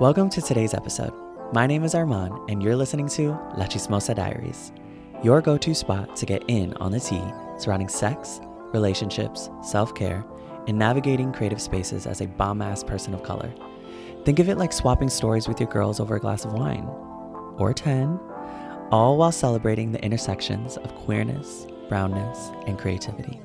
Welcome to today's episode. My name is Armand, and you're listening to La Chismosa Diaries, your go to spot to get in on the tea surrounding sex, relationships, self care, and navigating creative spaces as a bomb ass person of color. Think of it like swapping stories with your girls over a glass of wine, or 10, all while celebrating the intersections of queerness, brownness, and creativity.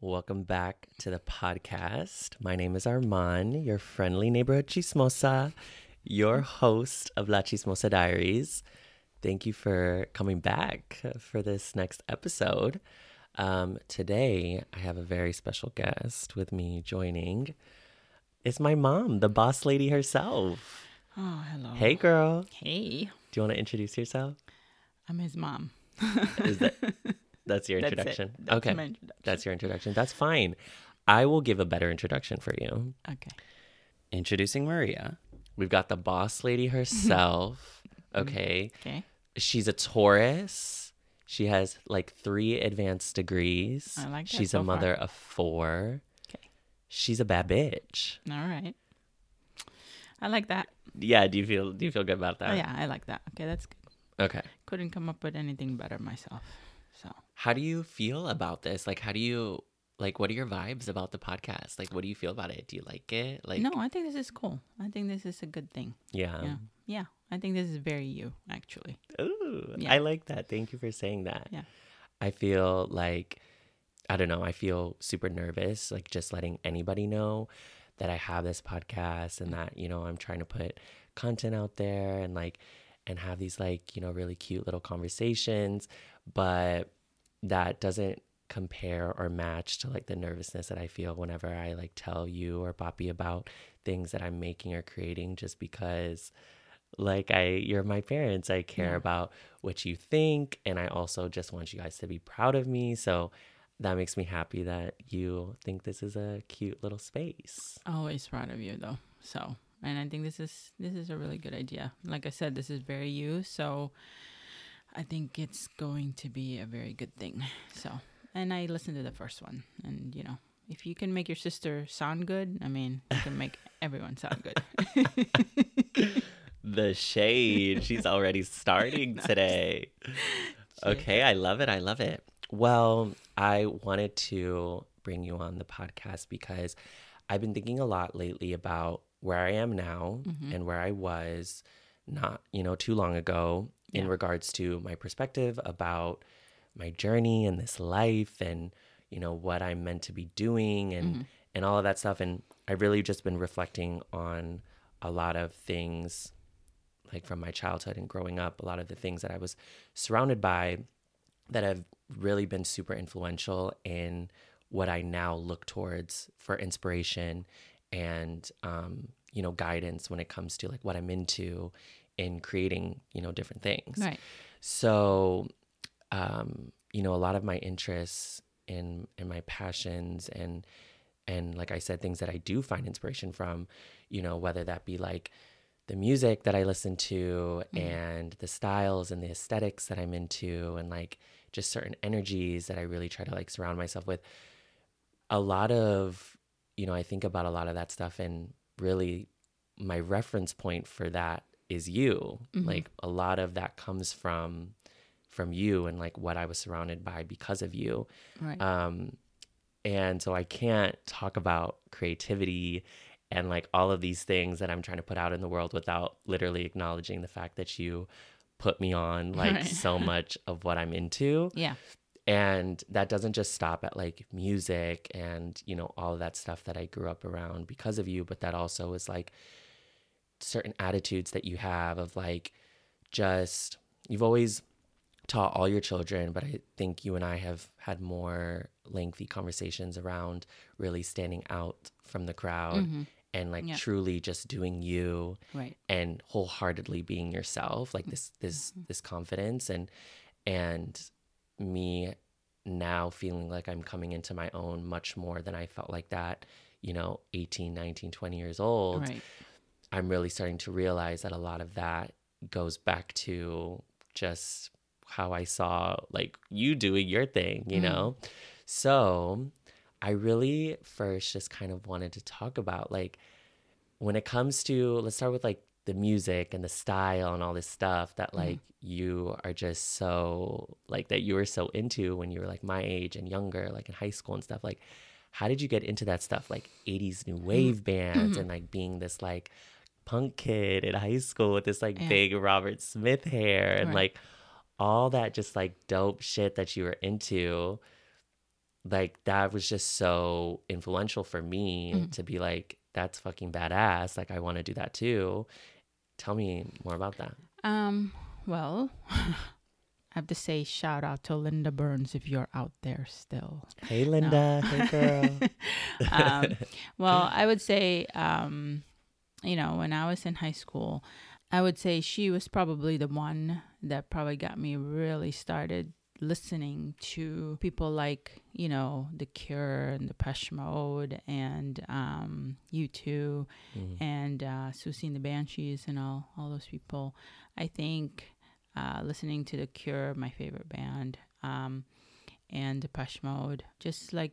Welcome back to the podcast. My name is Armand, your friendly neighborhood chismosa, your host of La Chismosa Diaries. Thank you for coming back for this next episode. Um, today, I have a very special guest with me joining. It's my mom, the boss lady herself. Oh, hello. Hey, girl. Hey, Do you want to introduce yourself? I'm his mom. Is that that's your That's introduction? That's okay, my introduction. that's your introduction. That's fine. I will give a better introduction for you. Okay. Introducing Maria. We've got the boss lady herself. Mm-hmm. okay. Okay. She's a Taurus. She has like three advanced degrees. I like that She's so a far. mother of four. Okay. She's a bad bitch. All right. I like that. Yeah, do you feel do you feel good about that? oh, yeah, I like that. Okay, that's good. Okay. Couldn't come up with anything better myself. How do you feel about this? Like how do you like what are your vibes about the podcast? Like what do you feel about it? Do you like it? Like no, I think this is cool. I think this is a good thing. yeah. yeah. Yeah. I think this is very you, actually. Ooh, Yeah. I like that. Thank you for saying that. Yeah. I feel like I don't know, I feel super nervous like just letting anybody know that I have this podcast and that, you know, I'm trying to put content out there and like and have these like, you know, really cute little conversations, but that doesn't compare or match to like the nervousness that I feel whenever I like tell you or Poppy about things that I'm making or creating just because like I you're my parents. I care Yeah. about what you think and I also just want you guys to be proud of me. So that makes me happy that you think this is a cute little space. Always proud of you, though. So, and I think this is this is a really good idea. Like I said, this is very you. So, I think it's going to be a very good thing. So, and I listened to the first one, and you know, if you can make your sister sound good, I mean, you can make everyone sound good. The shade. She's already starting today. Okay, I love it. I love it. Well, I wanted to bring you on the podcast because I've been thinking a lot lately about where I am now Mm-hmm. and where I was not, you know, too long ago in Yeah. regards to my perspective about my journey and this life and, you know, what I'm meant to be doing and Mm-hmm. and all of that stuff and I've really just been reflecting on a lot of things like from my childhood and growing up, a lot of the things that I was surrounded by that have really been super influential in what I now look towards for inspiration and um, you know guidance when it comes to like what I'm into in creating you know different things. right. So, um, you know, a lot of my interests and and my passions and and like I said, things that I do find inspiration from, you know, whether that be like the music that I listen to and the styles and the aesthetics that I'm into and like just certain energies that I really try to like surround myself with. A lot of, you know, I think about a lot of that stuff and really my reference point for that is you. Like a lot of that comes from from you and like what I was surrounded by because of you. Right. Um, and so I can't talk about creativity and like all of these things that I'm trying to put out in the world without literally acknowledging the fact that you put me on like Right. so much of what I'm into. yeah. And that doesn't just stop at like music and, you know, all that stuff that I grew up around because of you, but that also is like certain attitudes that you have of like just, you've always taught all your children, but I think you and I have had more lengthy conversations around really standing out from the crowd mm-hmm. and like Yeah. truly just doing you Right. and wholeheartedly being yourself like this mm-hmm. this this confidence and and me now feeling like i'm coming into my own much more than i felt like that you know 18 19 20 years old Right. I'm really starting to realize that a lot of that goes back to just how I saw like you doing your thing, you Mm. know? So I really first just kind of wanted to talk about like when it comes to let's start with like the music and the style and all this stuff that Mm-hmm. like you are just so like that you were so into when you were like my age and younger like in high school and stuff like how did you get into that stuff like 80s Mm-hmm. new wave bands and like being this like punk kid in high school with this like Yeah. big Robert Smith hair and Right. like all that just like dope shit that you were into like that was just so influential for me Mm-hmm. to be like that's fucking badass like I want to do that too tell me more about that Um, well, I have to say shout out to Linda Burns if you're out there still. hey Linda hey girl um, well, I would say, um, you know, when I was in high school, I would say she was probably the one that probably got me really started listening to people like, you know, The Cure and Depeche Mode and um, U2 Mm. and uh, Siouxsie and the Banshees and all, all those people. I think uh, listening to The Cure, my favorite band, um, and Depeche Mode, just like,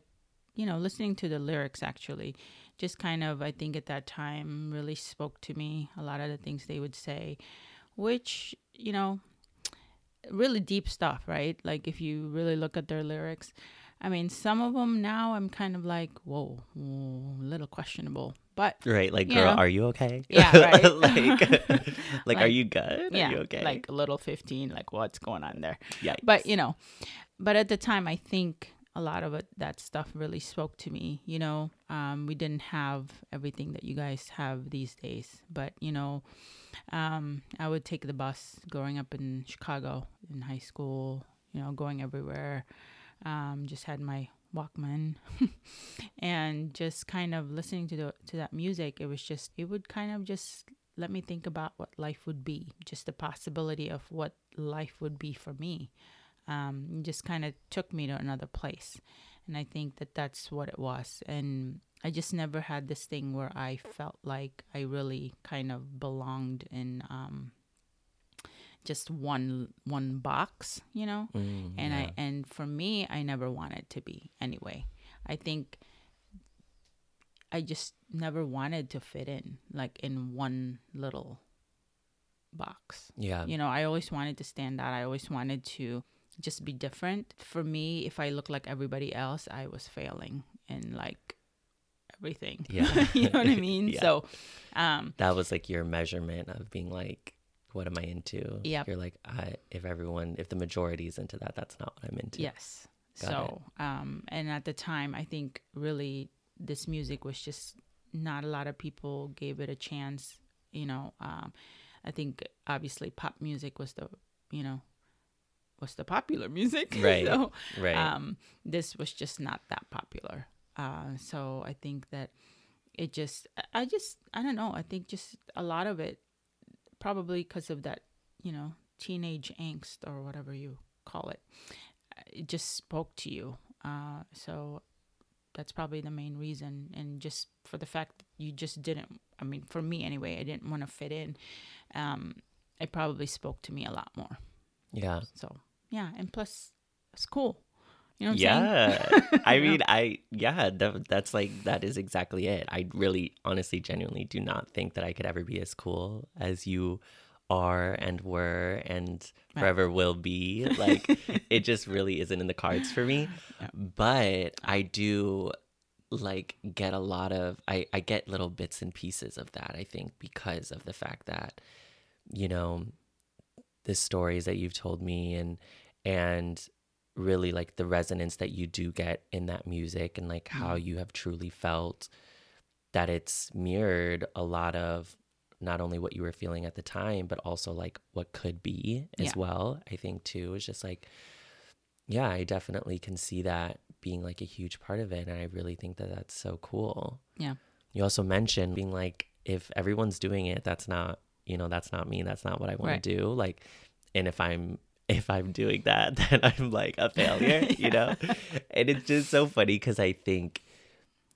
you know, listening to the lyrics actually, just kind of, I think at that time really spoke to me. A lot of the things they would say, which, you know, really deep stuff, right? Like if you really look at their lyrics, I mean, some of them now I'm kind of like, whoa, whoa a little questionable. But right like girl know? are you okay Yeah, right. like like are you good yeah, are you okay like a little 15, like what's going on there? yeah But, you know, but at the time, I think a lot of it, that stuff really spoke to me. You know, um, we didn't have everything that you guys have these days, but, you know, um, I would take the bus growing up in Chicago in high school, you know, going everywhere. Um, just had my Walkman and just kind of listening to the to that music. It was just it would kind of just let me think about what life would be, just the possibility of what life would be for me. Um, just kind of took me to another place, and I think that that's what it was. And I just never had this thing where I felt like I really kind of belonged in um, just one one box, you know Mm, and yeah. I and for me, I never wanted to be anyway. I think I just never wanted to fit in like in one little box. yeah You know, I always wanted to stand out. I always wanted to just be different. For me, if I look like everybody else, I was failing in like everything. Yeah. you know what I mean? Yeah. So, um that was like your measurement of being like what am i into Yeah. you're like I, if everyone if the majority is into that that's not what i'm into Yes. Got so, um, and at the time, I think really this music was just not a lot of people gave it a chance. You know, um, I think obviously pop music was the, you know, was the popular music. Right. so, right um, this was just not that popular. Uh, so I think that it just, I- just, I don't know. I think just a lot of it, probably because of that, you know, teenage angst or whatever you call it, uh, it just spoke to you. Uh, so that's probably the main reason. And just for the fact that you just didn't, I mean, for me anyway, I didn't want to fit in. Um, it probably spoke to me a lot more. Yeah So yeah, and plus it's cool. You know what I'm saying? yeah i mean i yeah that, that's like that is exactly it i really honestly genuinely do not think that i could ever be as cool as you are and were and Right. forever will be like it just really isn't in the cards for me Yeah. but i do like get a lot of I, I get little bits and pieces of that i think because of the fact that you know the stories that you've told me and and really like the resonance that you do get in that music and like how mm-hmm. you have truly felt that it's mirrored a lot of not only what you were feeling at the time but also like what could be as Yeah. well i think too is just like yeah i definitely can see that being like a huge part of it and i really think that that's so cool Yeah. you also mentioned being like if everyone's doing it that's not you know that's not me that's not what i want Right. to do like and if i'm if i'm doing that then i'm like a failure you know and it's just so funny because i think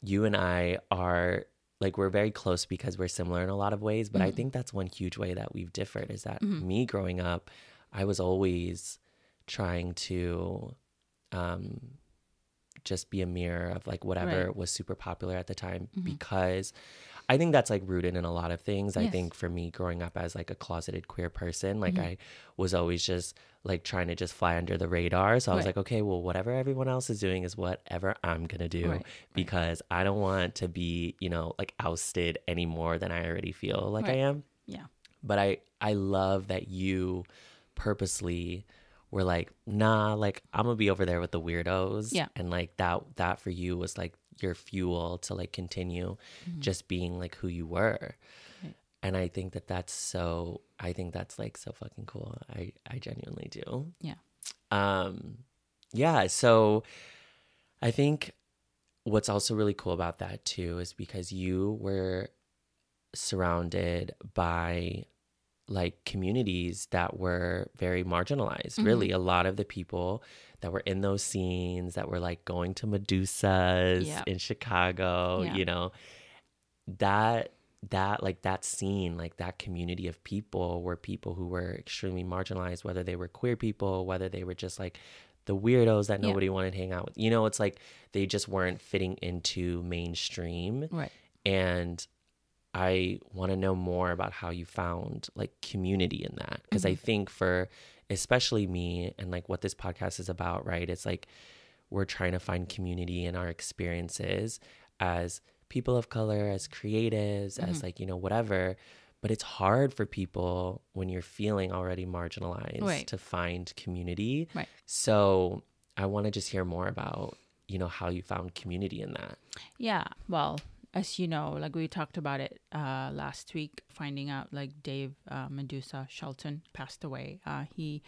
you and i are like we're very close because we're similar in a lot of ways, but I Mhm. think that's one huge way that we've differed is that Mhm. me growing up, I was always trying to um just be a mirror of like whatever Right. was super popular at the time Mhm. because I think that's like rooted in a lot of things. I think for me growing up as like a closeted queer person, like Mhm. I was always just like trying to just fly under the radar. So I was Right. like, okay, well whatever everyone else is doing is whatever I'm going to do Right, right. because I don't want to be, you know, like ousted any more than I already feel like I am. Yeah. But I I love that you purposely were like, nah, like I'm gonna be over there with the weirdos. Yeah. And like that that for you was like your fuel to like continue Mhm. just being like who you were. Right. And I think that that's so I think that's like so fucking cool. I I genuinely do. Yeah. Um yeah, so I think what's also really cool about that too is because you were surrounded by like communities that were very marginalized. Mhm. Really, a lot of the people that were in those scenes that were like going to Medusa's Yeah. in Chicago, Yeah. you know, that that like that scene like that community of people were people who were extremely marginalized whether they were queer people whether they were just like the weirdos that Yeah. nobody wanted to hang out with you know it's like they just weren't fitting into mainstream Right. and I want to know more about how you found like community in that because I Mhm. think for especially me and like what this podcast is about, right? It's like we're trying to find community in our experiences as people of color, as creatives, as Mhm. like, you know, whatever. But it's hard for people when you're feeling already marginalized Right. to find community. Right. So I want to just hear more about, you know, how you found community in that. Yeah. Well, as you know, like we talked about it uh, last week, finding out like Dave uh, Medusa Shelton passed away. Uh, he,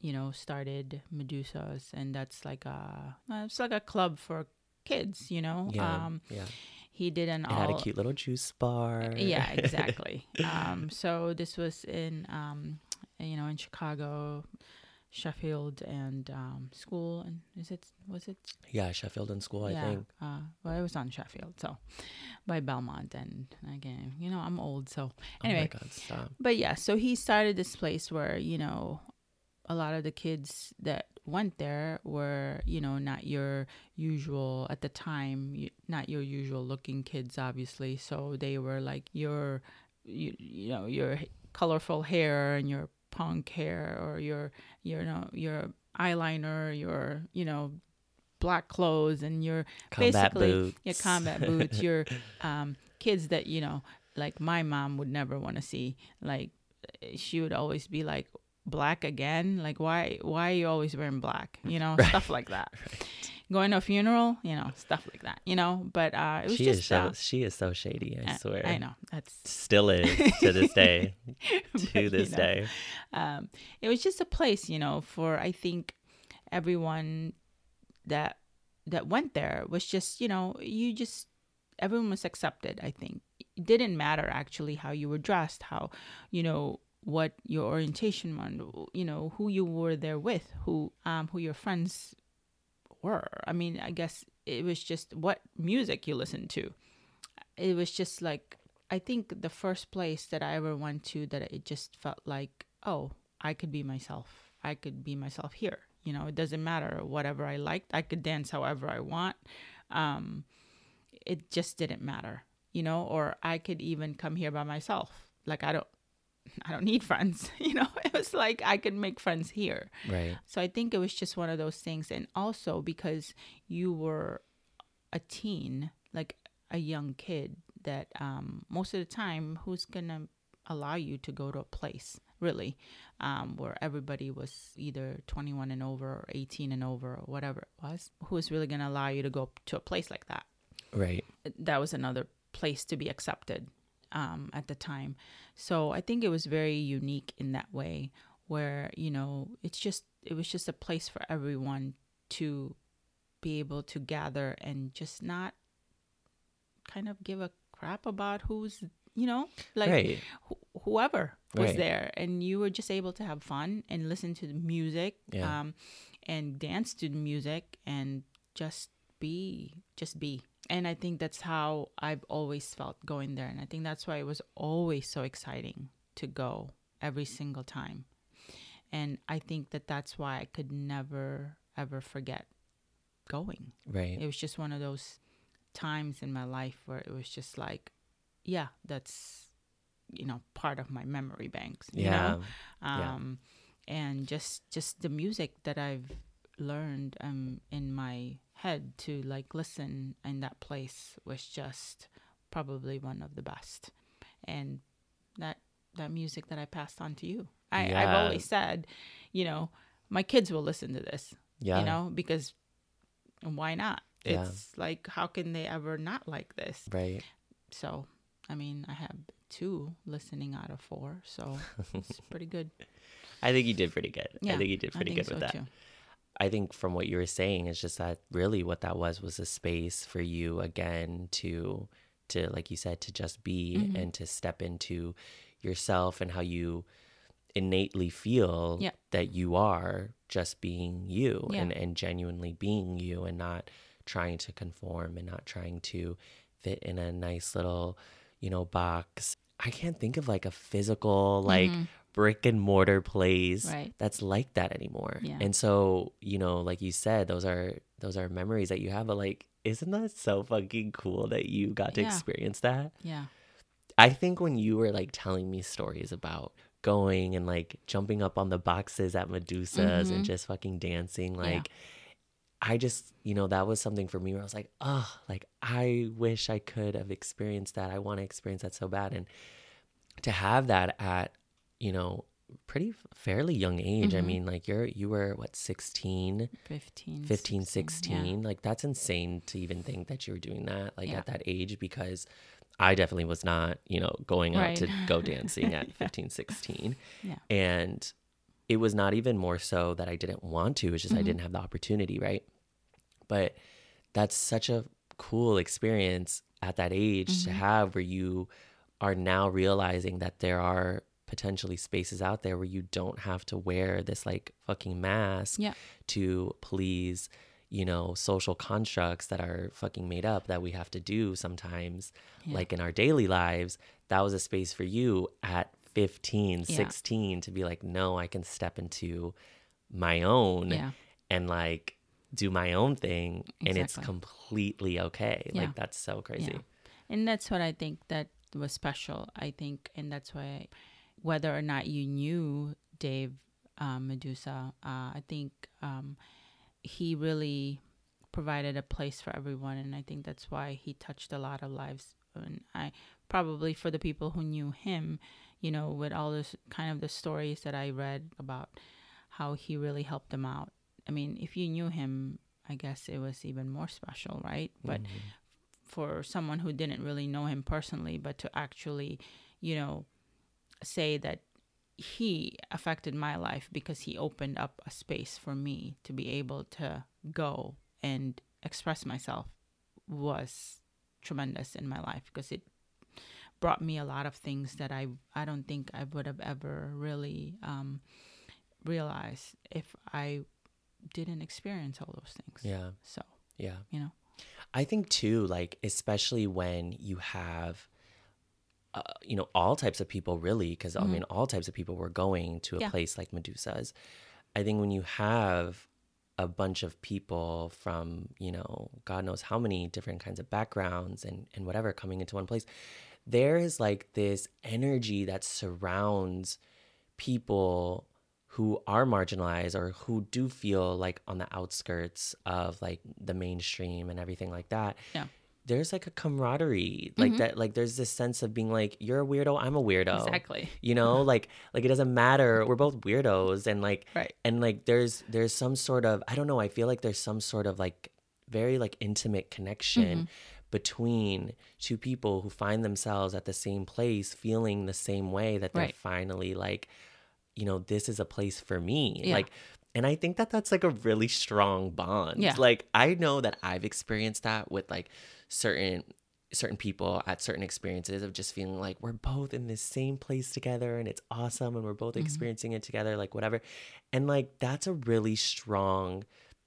you know, started Medusas, and that's like a uh, it's like a club for kids. You know, Yeah. um, yeah. he did an It all. had a cute little juice bar. Yeah, exactly. um, so this was in, um, you know, in Chicago, Sheffield, and um, school. And is it was it Yeah, Sheffield in school, I think. Uh, well, it was on Sheffield, so by Belmont, and again, you know, I'm old, so Oh my Anyway. God, stop. but yeah. So he started this place where you know, a lot of the kids that went there were you know not your usual at the time, not your usual looking kids, obviously. So they were like your, you, you know, your colorful hair and your punk hair, or your your you know your eyeliner, your you know black clothes and your Combat basically boots. your combat boots, your um, kids that you know, like my mom would never want to see. Like she would always be like, "Black again? Like why? Why are you always wearing black? You know, Right. stuff like that. Going to a funeral, you know, stuff like that. You know, but uh, it was she just is so uh, she is so shady, I I- swear. I know that's Still is to this day. but, to you this know, day. um, it was just a place, you know, for I think everyone that that went there was just, you know, you just everyone was accepted. I think it didn't matter actually how you were dressed, how you know what your orientation was, you know, who you were there with, who um who your friends were. I mean, I guess it was just what music you listened to. It was just like I think the first place that I ever went to that it just felt like, oh, I could be myself. I could be myself here. You know, it doesn't matter whatever I liked. I could dance however I want. Um, it just didn't matter, you know. Or I could even come here by myself. Like I don't, I don't need friends. You know, it was like I could make friends here. Right. So I think it was just one of those things. And also because you were a teen, like a young kid, that um, most of the time, who's going to allow you to go to a place, really, um, where everybody was either 21 and over or 18 and over or whatever it was? Who is really going to allow you to go to a place like that? Right. that was another place to be accepted um, at the time. So I think it was very unique in that way, where you know it's just it was just a place for everyone to be able to gather and just not kind of give a crap about who's you know like right. wh- whoever was Right. there and you were just able to have fun and listen to the music Yeah. um, and dance to the music and just be just be and I think that's how I've always felt going there. And I think that's why it was always so exciting to go every single time. And I think that that's why I could never, ever forget going. Right. It was just one of those times in my life where it was just like, yeah, that's, you know, part of my memory banks. You Yeah. Know? Yeah. Um, and just just the music that I've learned um in my head to like listen in that place was just probably one of the best and that that music that I passed on to you I, I've always said you know my kids will listen to this Yeah. you know because why not Yeah. it's like how can they ever not like this Right. so I mean I have two listening out of four so it's pretty good I think you did pretty good. yeah I think you did pretty good with so that. too. I think from what you were saying is just that really what that was was a space for you again to to like you said to just be Mhm. and to step into yourself and how you innately feel Yeah. that you are just being you Yeah. and and genuinely being you and not trying to conform and not trying to fit in a nice little you know box. I can't think of like a physical like Mhm. Brick and mortar place Right. that's like that anymore. Yeah. And so, you know, like you said, those are those are memories that you have, but like, isn't that so fucking cool that you got to Yeah. experience that? yeah I think when you were like telling me stories about going and like jumping up on the boxes at Medusa's and Mhm. just fucking dancing, Yeah. like I just, you know, that was something for me where I was like, oh, like I wish I could have experienced that. I want to experience that so bad. And to have that at, you know, pretty fairly young age. I Mhm. mean, like you're you were what 16, 15 15, 16, yeah. Like that's insane to even think that you were doing that like Yeah. at that age because I definitely was not, you know, going out to go dancing at 15, 16. Yeah. And it was not even more so that I didn't want to, it's just I Mhm. didn't have the opportunity, right? But that's such a cool experience at that age to Mhm. have where you are now realizing that there are potentially spaces out there where you don't have to wear this like fucking mask Yeah. to please you know social constructs that are fucking made up that we have to do sometimes Yeah. like in our daily lives. That was a space for you at 15 Yeah. 16 to be like no i can step into my own yeah. and like do my own thing and it's completely okay. Like that's so crazy. And that's what i think that was special i think and that's why whether or not you knew dave um, medusa uh, i think um, he really provided a place for everyone and i think that's why he touched a lot of lives. And i probably for the people who knew him you know with all this kind of the stories that i read about how he really helped them out. I mean if you knew him i guess it was even more special right? But Mhm. for someone who didn't really know him personally, but to actually, you know, say that he affected my life because he opened up a space for me to be able to go and express myself was tremendous in my life because it brought me a lot of things that I I don't think I would have ever really um, realized if I didn't experience all those things. yeah So yeah you know. I think too, like especially when you have, uh, you know, all types of people really, because I Mhm. mean, all types of people were going to a Yeah. place like Medusa's. I think when you have a bunch of people from, you know, God knows how many different kinds of backgrounds and and whatever coming into one place, there is like this energy that surrounds people who are marginalized or who do feel like on the outskirts of like the mainstream and everything like that. Yeah. There's like a camaraderie, like Mhm. that. Like there's this sense of being like, you're a weirdo, I'm a weirdo. Exactly. You know, like like it doesn't matter. We're both weirdos, and like Right. and like there's there's some sort of I don't know. I feel like there's some sort of like very like intimate connection Mm-hmm. between two people who find themselves at the same place, feeling the same way that they're Right. finally like, you know, this is a place for me. Yeah. Like, and I think that that's like a really strong bond. Yeah. Like I know that I've experienced that with like certain certain people at certain experiences of just feeling like we're both in this same place together and it's awesome and we're both Mhm. experiencing it together like whatever and like that's a really strong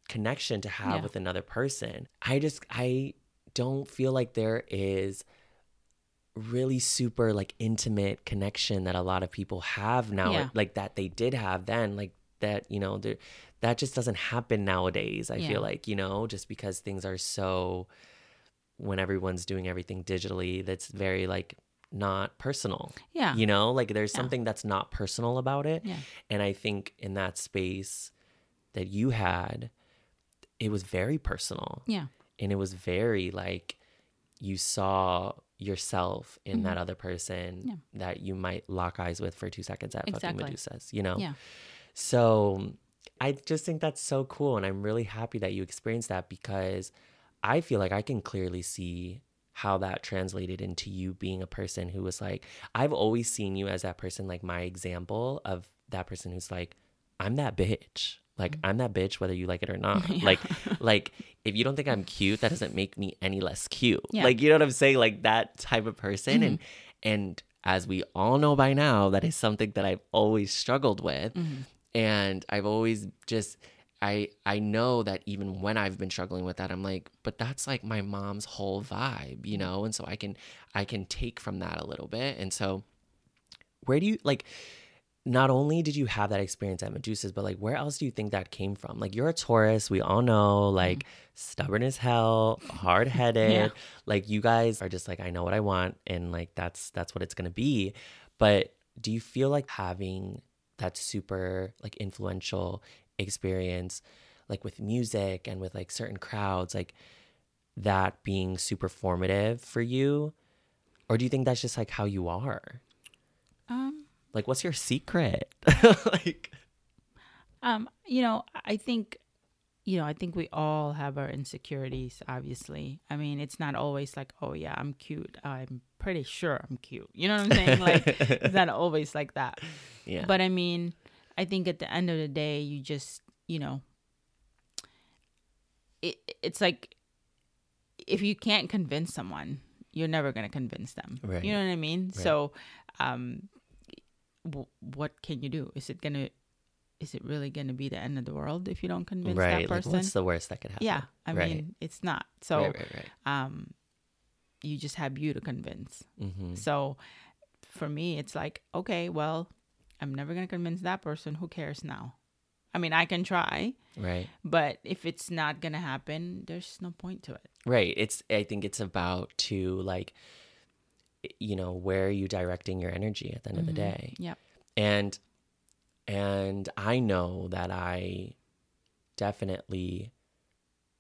connection to have Yeah. with another person i just i don't feel like there is really super like intimate connection that a lot of people have now Yeah. like that they did have then like that you know there that just doesn't happen nowadays i Yeah. feel like you know just because things are so when everyone's doing everything digitally that's very like not personal Yeah. you know like there's Yeah. something that's not personal about it Yeah. and i think in that space that you had it was very personal Yeah. and it was very like you saw yourself in Mhm. that other person Yeah. that you might lock eyes with for two seconds at Exactly. fucking Medusa's, you know? Yeah. So I just think that's so cool. And I'm really happy that you experienced that because I feel like I can clearly see how that translated into you being a person who was like, I've always seen you as that person, like my example of that person who's like, I'm that bitch. Like I'm that bitch whether you like it or not. Yeah. Like like if you don't think I'm cute, that doesn't make me any less cute. Yeah. Like you know what I'm saying? Like that type of person. And Mm-hmm. and as we all know by now, that is something that I've always struggled with. Mm-hmm. And I've always just I I know that even when I've been struggling with that, I'm like, but that's like my mom's whole vibe, you know? And so I can I can take from that a little bit. And so where do you like not only did you have that experience at Medusa's, but like where else do you think that came from? Like you're a Taurus, we all know, mm-hmm. like stubborn as hell, hard headed. Yeah. Like you guys are just like, I know what I want, and like that's that's what it's gonna be. But do you feel like having that super like influential experience, like with music and with like certain crowds, like that being super formative for you? Or do you think that's just like how you are? Um. Like, what's your secret? like, Um. You know, I think, you know, I think we all have our insecurities. Obviously, I mean, it's not always like, oh yeah, I'm cute. I'm pretty sure I'm cute. You know what I'm saying? Like, it's not always like that. yeah, But I mean, I think at the end of the day, you just, you know, it, it's like if you can't convince someone, you're never going to convince them. Right. You know what I mean? Right. So, um, w- what can you do? Is it going to, is it really going to be the end of the world if you don't convince right. that Like, person? what's the worst that could happen? yeah. I Right. mean, it's not. So, um, you just have you to convince. Mm-hmm. So for me, it's like, okay, well, I'm never going to convince that person. Who cares now? I mean, I can try, Right, but if it's not going to happen, there's no point to it. right. It's. I think it's about to like, you know, where are you directing your energy at the end of the mm-hmm. day? Yep. and and i know that i definitely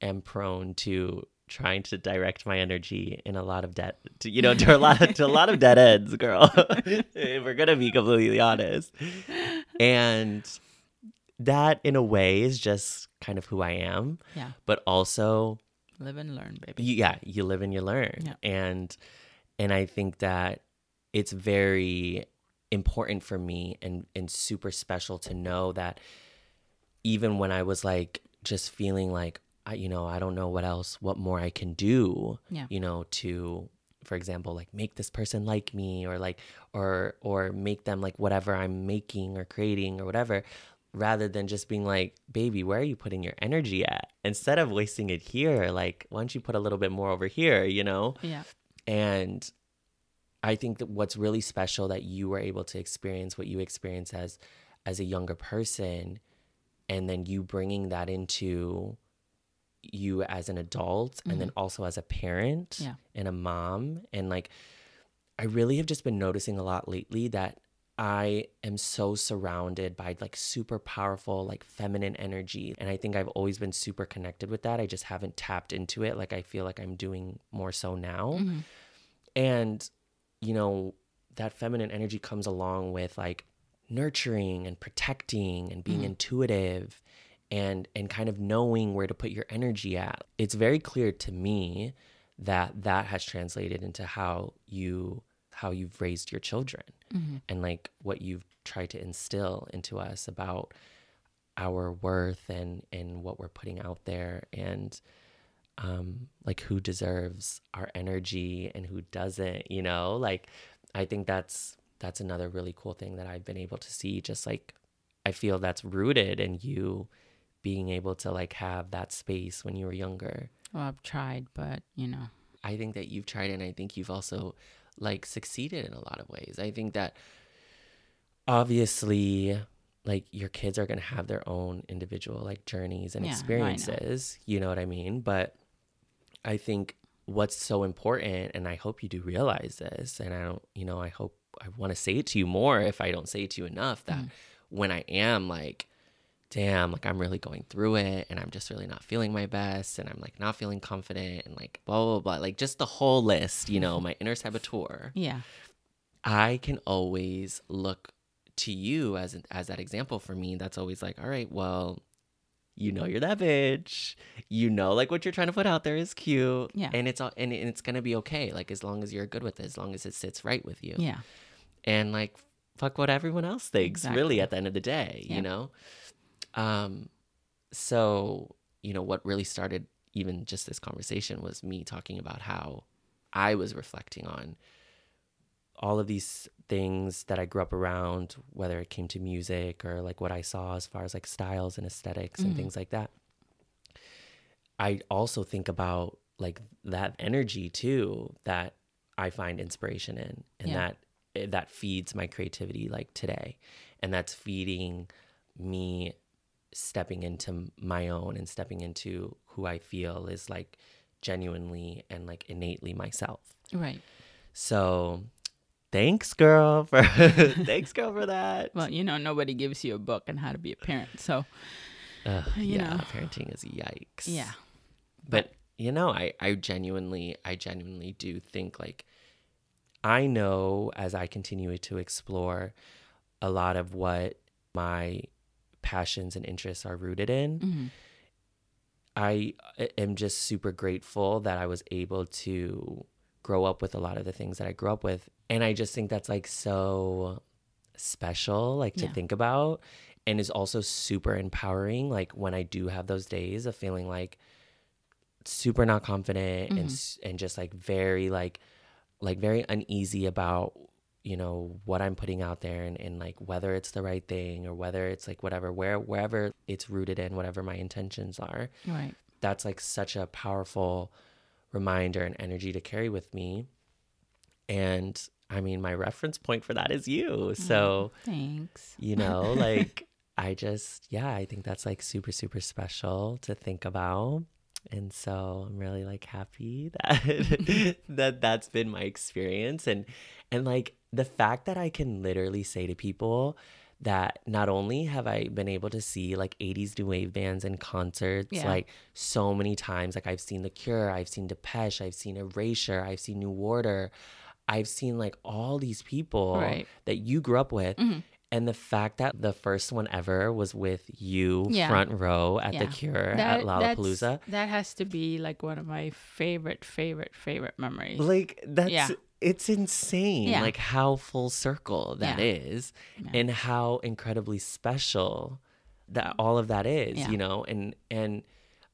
am prone to trying to direct my energy in a lot of debt to, you know to a lot of to a lot of dead ends girl if we're gonna be completely honest and that in a way is just kind of who i am Yeah. but also Live and learn, baby. you, yeah you live and you learn Yeah. and and i think that it's very important for me and and super special to know that even when i was like just feeling like i you know i don't know what else what more i can do Yeah. you know to for example like make this person like me or like or or make them like whatever i'm making or creating or whatever rather than just being like baby where are you putting your energy at instead of wasting it here like why don't you put a little bit more over here you know Yeah. and i think that what's really special that you were able to experience what you experienced as as a younger person and then you bringing that into you as an adult and then also as a parent Yeah. and a mom. And like i really have just been noticing a lot lately that i am so surrounded by like super powerful like feminine energy. And i think i've always been super connected with that. I just haven't tapped into it. Like i feel like i'm doing more so now. Mhm. and you know that feminine energy comes along with like nurturing and protecting and being intuitive and and kind of knowing where to put your energy at it's very clear to me that that has translated into how you how you've raised your children and like what you've tried to instill into us about our worth and and what we're putting out there and um like who deserves our energy and who doesn't you know? Like i think that's that's another really cool thing that i've been able to see just like i feel that's rooted in you being able to like have that space when you were younger Well, I've tried, but you know, I think that you've tried and I think you've also like succeeded in a lot of ways. I think that obviously like your kids are going to have their own individual like journeys and Yeah, I know. experiences, you know what I mean? But I think what's so important and I hope you do realize this and I don't, you know, I hope I want to say it to you more if I don't say it to you enough that Mm. when I am like damn, like I'm really going through it and I'm just really not feeling my best and I'm like not feeling confident and like blah blah blah like just the whole list, you know, my inner saboteur. Yeah. I can always look to you as as that example for me. That's always like, all right, well, you know you're that bitch. You know like what you're trying to put out there is cute. Yeah. And it's all and, and it's gonna be okay. Like as long as you're good with it, as long as it sits right with you. Yeah. And like fuck what everyone else thinks, really at the end of the day, Yeah. you know? Um so, you know, what really started even just this conversation was me talking about how I was reflecting on all of these things that I grew up around, whether it came to music or like what I saw as far as like styles and esthetics and Mhm. things like that. I also think about like that energy too that I find inspiration in and Yeah. that eh, that feeds my creativity like today and that's feeding me stepping into my own and stepping into who I feel is like genuinely and like innately myself. Right. So thanks girl for thanks girl for that. Well, you know, nobody gives you a book on how to be a parent. So, Ugh, you yeah, know. parenting is yikes. yeah. But you know, I I genuinely I genuinely do think like I know as I continue to explore a lot of what my passions and interests are rooted in. hmm I uh, am just super grateful that I was able to grow up with a lot of the things that I grew up with. And I just think that's like so special, like to Yeah. think about. And is also super empowering. Like when I do have those days of feeling like super not confident and Mhm. s and just like very like like very uneasy about you know what I'm putting out there and, and like whether it's the right thing or whether it's like whatever where wherever it's rooted in whatever my intentions are Right. that's like such a powerful reminder and energy to carry with me and I mean my reference point for that is you mm, so Thanks. you know like i just yeah i think that's like super super special to think about and so i'm really like happy that that that's been my experience and and like the fact that i can literally say to people that not only have I been able to see like 80s new wave bands and concerts Yeah. like so many times, like I've seen The Cure, I've seen Depeche, I've seen Erasure, I've seen New Order, I've seen like all these people Right. that you grew up with. Mhm. And the fact that the first one ever was with you Yeah. front row at the Cure That- at Lollapalooza. That has to be like one of my favorite, favorite, favorite memories. Like that's Yeah. It's insane Yeah. like how full circle that Yeah. is, Yeah. and how incredibly special that mm. all of that is, you know? And and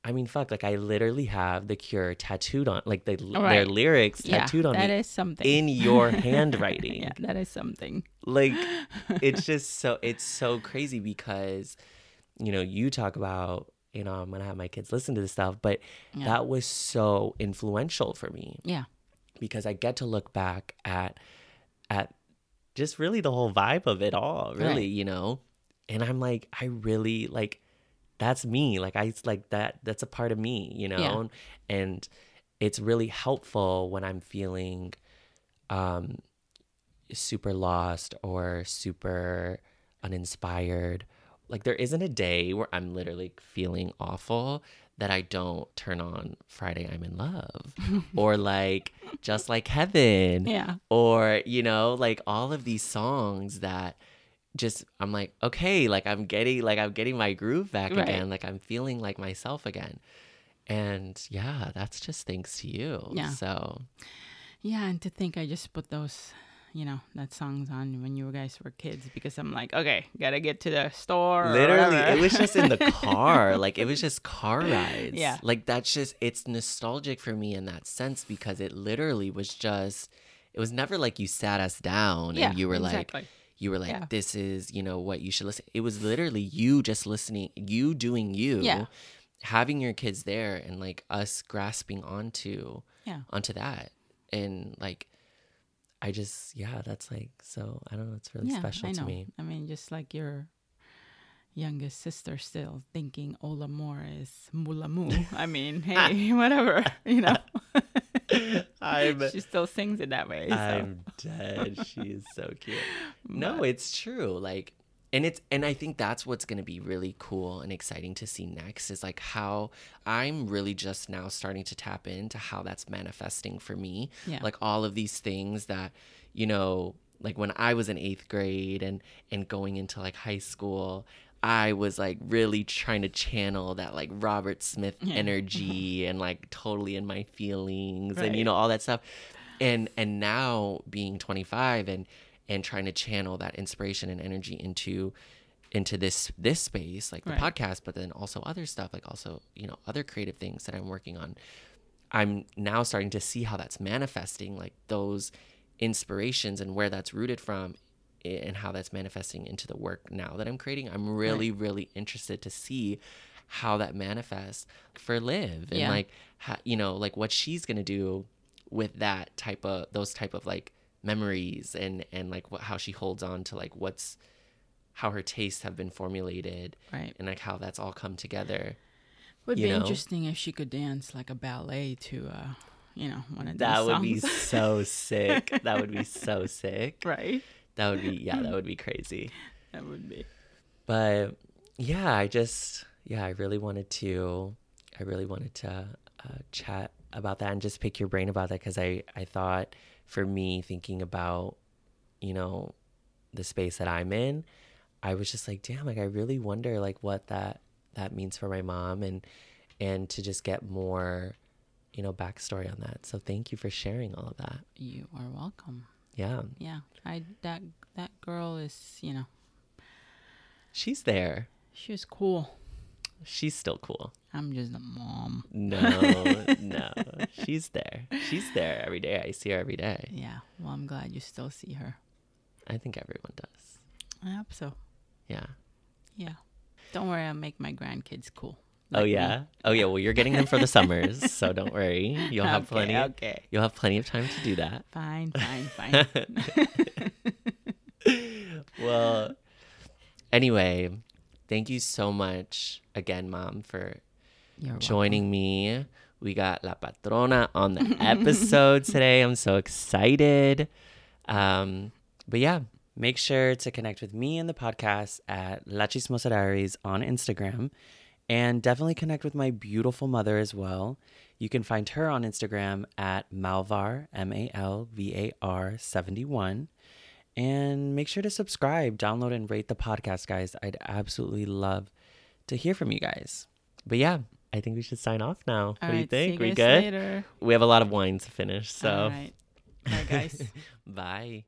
I mean fuck, like I literally have the cure tattooed on like the, their Right. lyrics yeah, tattooed on that me is something. in your handwriting. yeah, that is something. like it's just so it's so crazy because you know you talk about you know i'm gonna have my kids listen to this stuff but that was so influential for me Yeah. Because i get to look back at at just really the whole vibe of it all really Right. you know and i'm like i really like that's me like i like that that's a part of me you know Yeah. and it's really helpful when i'm feeling um super lost or super uninspired like there isn't a day where i'm literally feeling awful that i don't turn on friday i'm in love or like just like heaven Yeah. or you know like all of these songs that just i'm like okay like i'm getting like i'm getting my groove back Right. again like i'm feeling like myself again and yeah that's just thanks to you Yeah. so Yeah, and to think I just put those, you know, that songs on when you guys were kids because I'm like, okay, gotta get to the store. literally it was just in the car like it was just car rides Yeah. like that's just it's nostalgic for me in that sense because it literally was just it was never like you sat us down yeah, and you were like you were like Yeah. this is you know what you should listen it was literally you just listening you doing you Yeah. having your kids there and like us grasping onto Yeah. onto that and like I just yeah, that's like so I don't know, it's really yeah, special I to me. I mean, just like your youngest sister still thinking Ola Moore is Mulamu. I mean, hey, whatever, you know. I'm she still sings it that way. So. I'm dead. She is so cute. No, But- it's true. Like and it's and I think that's what's going to be really cool and exciting to see next is like how I'm really just now starting to tap into how that's manifesting for me. Yeah. Like all of these things that you know, like when I was in 8th grade and and going into like high school, I was like really trying to channel that like Robert Smith energy and like totally in my feelings and you know all that stuff and and now being 25 and and trying to channel that inspiration and energy into into this this space like the Right. podcast but then also other stuff like also you know other creative things that i'm working on i'm now starting to see how that's manifesting like those inspirations and where that's rooted from and how that's manifesting into the work now that i'm creating i'm really really interested to see how that manifests for live and Yeah. like how, you know like what she's gonna do with that type of those type of like memories and and like what how she holds on to like what's how her tastes have been formulated right. and like how that's all come together Would be know? interesting if she could dance like a ballet to, uh, you know, one of that would be so sick that would be so sick right. that would be yeah that would be crazy That would be. but yeah i just yeah i really wanted to i really wanted to uh, chat about that and just pick your brain about that because i i thought for me thinking about you know the space that i'm in i was just like damn like i really wonder like what that that means for my mom and and to just get more you know backstory on that so thank you for sharing all of that You are welcome. yeah Yeah. I that that girl is, you know, she's there she was cool. She's still cool I'm just a mom. No, no. She's there. She's there every day. I see her every day. Yeah. Well, I'm glad you still see her. I think everyone does. I hope so. Yeah. Yeah. Don't worry, I'll make my grandkids cool. oh like me. yeah. Oh yeah. Well, you're getting them for the summers, so don't worry. You'll have Okay, plenty. Okay. You'll have plenty of time to do that. Fine, fine, fine. well, anyway, thank you so much again, Mom, for You're joining me. We got La Patrona on the episode today. I'm so excited. Um, but yeah, Make sure to connect with me and the podcast at La Chismosa Diaries on Instagram. And definitely connect with my beautiful mother as well. You can find her on Instagram at Malvar, M A L V A R 71. And make sure to subscribe, download, and rate the podcast, guys. I'd absolutely love to hear from you guys. but yeah, I think we should sign off now. All what do you right, see think? we guys good? Later. We have a lot of wine to finish, so All right. Bye, guys. bye.